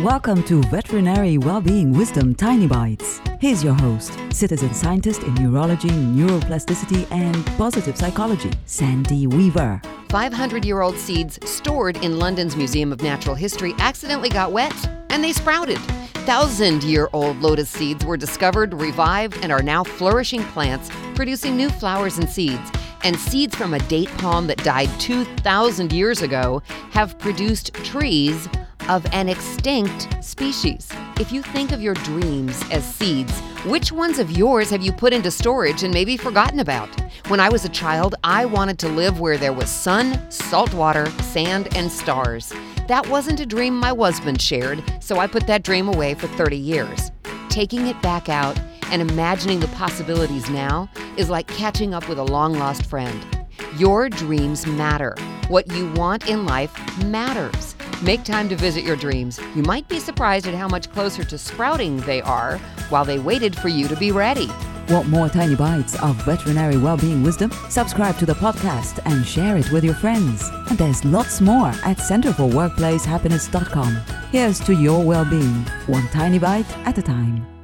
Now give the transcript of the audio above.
Welcome to Veterinary Wellbeing Wisdom Tiny Bites. Here's your host, citizen scientist in neurology, neuroplasticity, and positive psychology, Sandy Weaver. 500 year old seeds stored in London's Museum of Natural History accidentally got wet and they sprouted. Thousand year old lotus seeds were discovered, revived, and are now flourishing plants producing new flowers and seeds. And seeds from a date palm that died 2,000 years ago have produced trees of an extinct species. If you think of your dreams as seeds, which ones of yours have you put into storage and maybe forgotten about? When I was a child, I wanted to live where there was sun, salt water, sand, and stars. That wasn't a dream my husband shared, so I put that dream away for 30 years. Taking it back out and imagining the possibilities now is like catching up with a long lost friend. Your dreams matter. What you want in life matters. Make time to visit your dreams. You might be surprised at how much closer to sprouting they are while they waited for you to be ready. Want more tiny bites of veterinary well-being wisdom? Subscribe to the podcast and share it with your friends. And there's lots more at centerforworkplacehappiness.com. Here's to your well-being, one tiny bite at a time.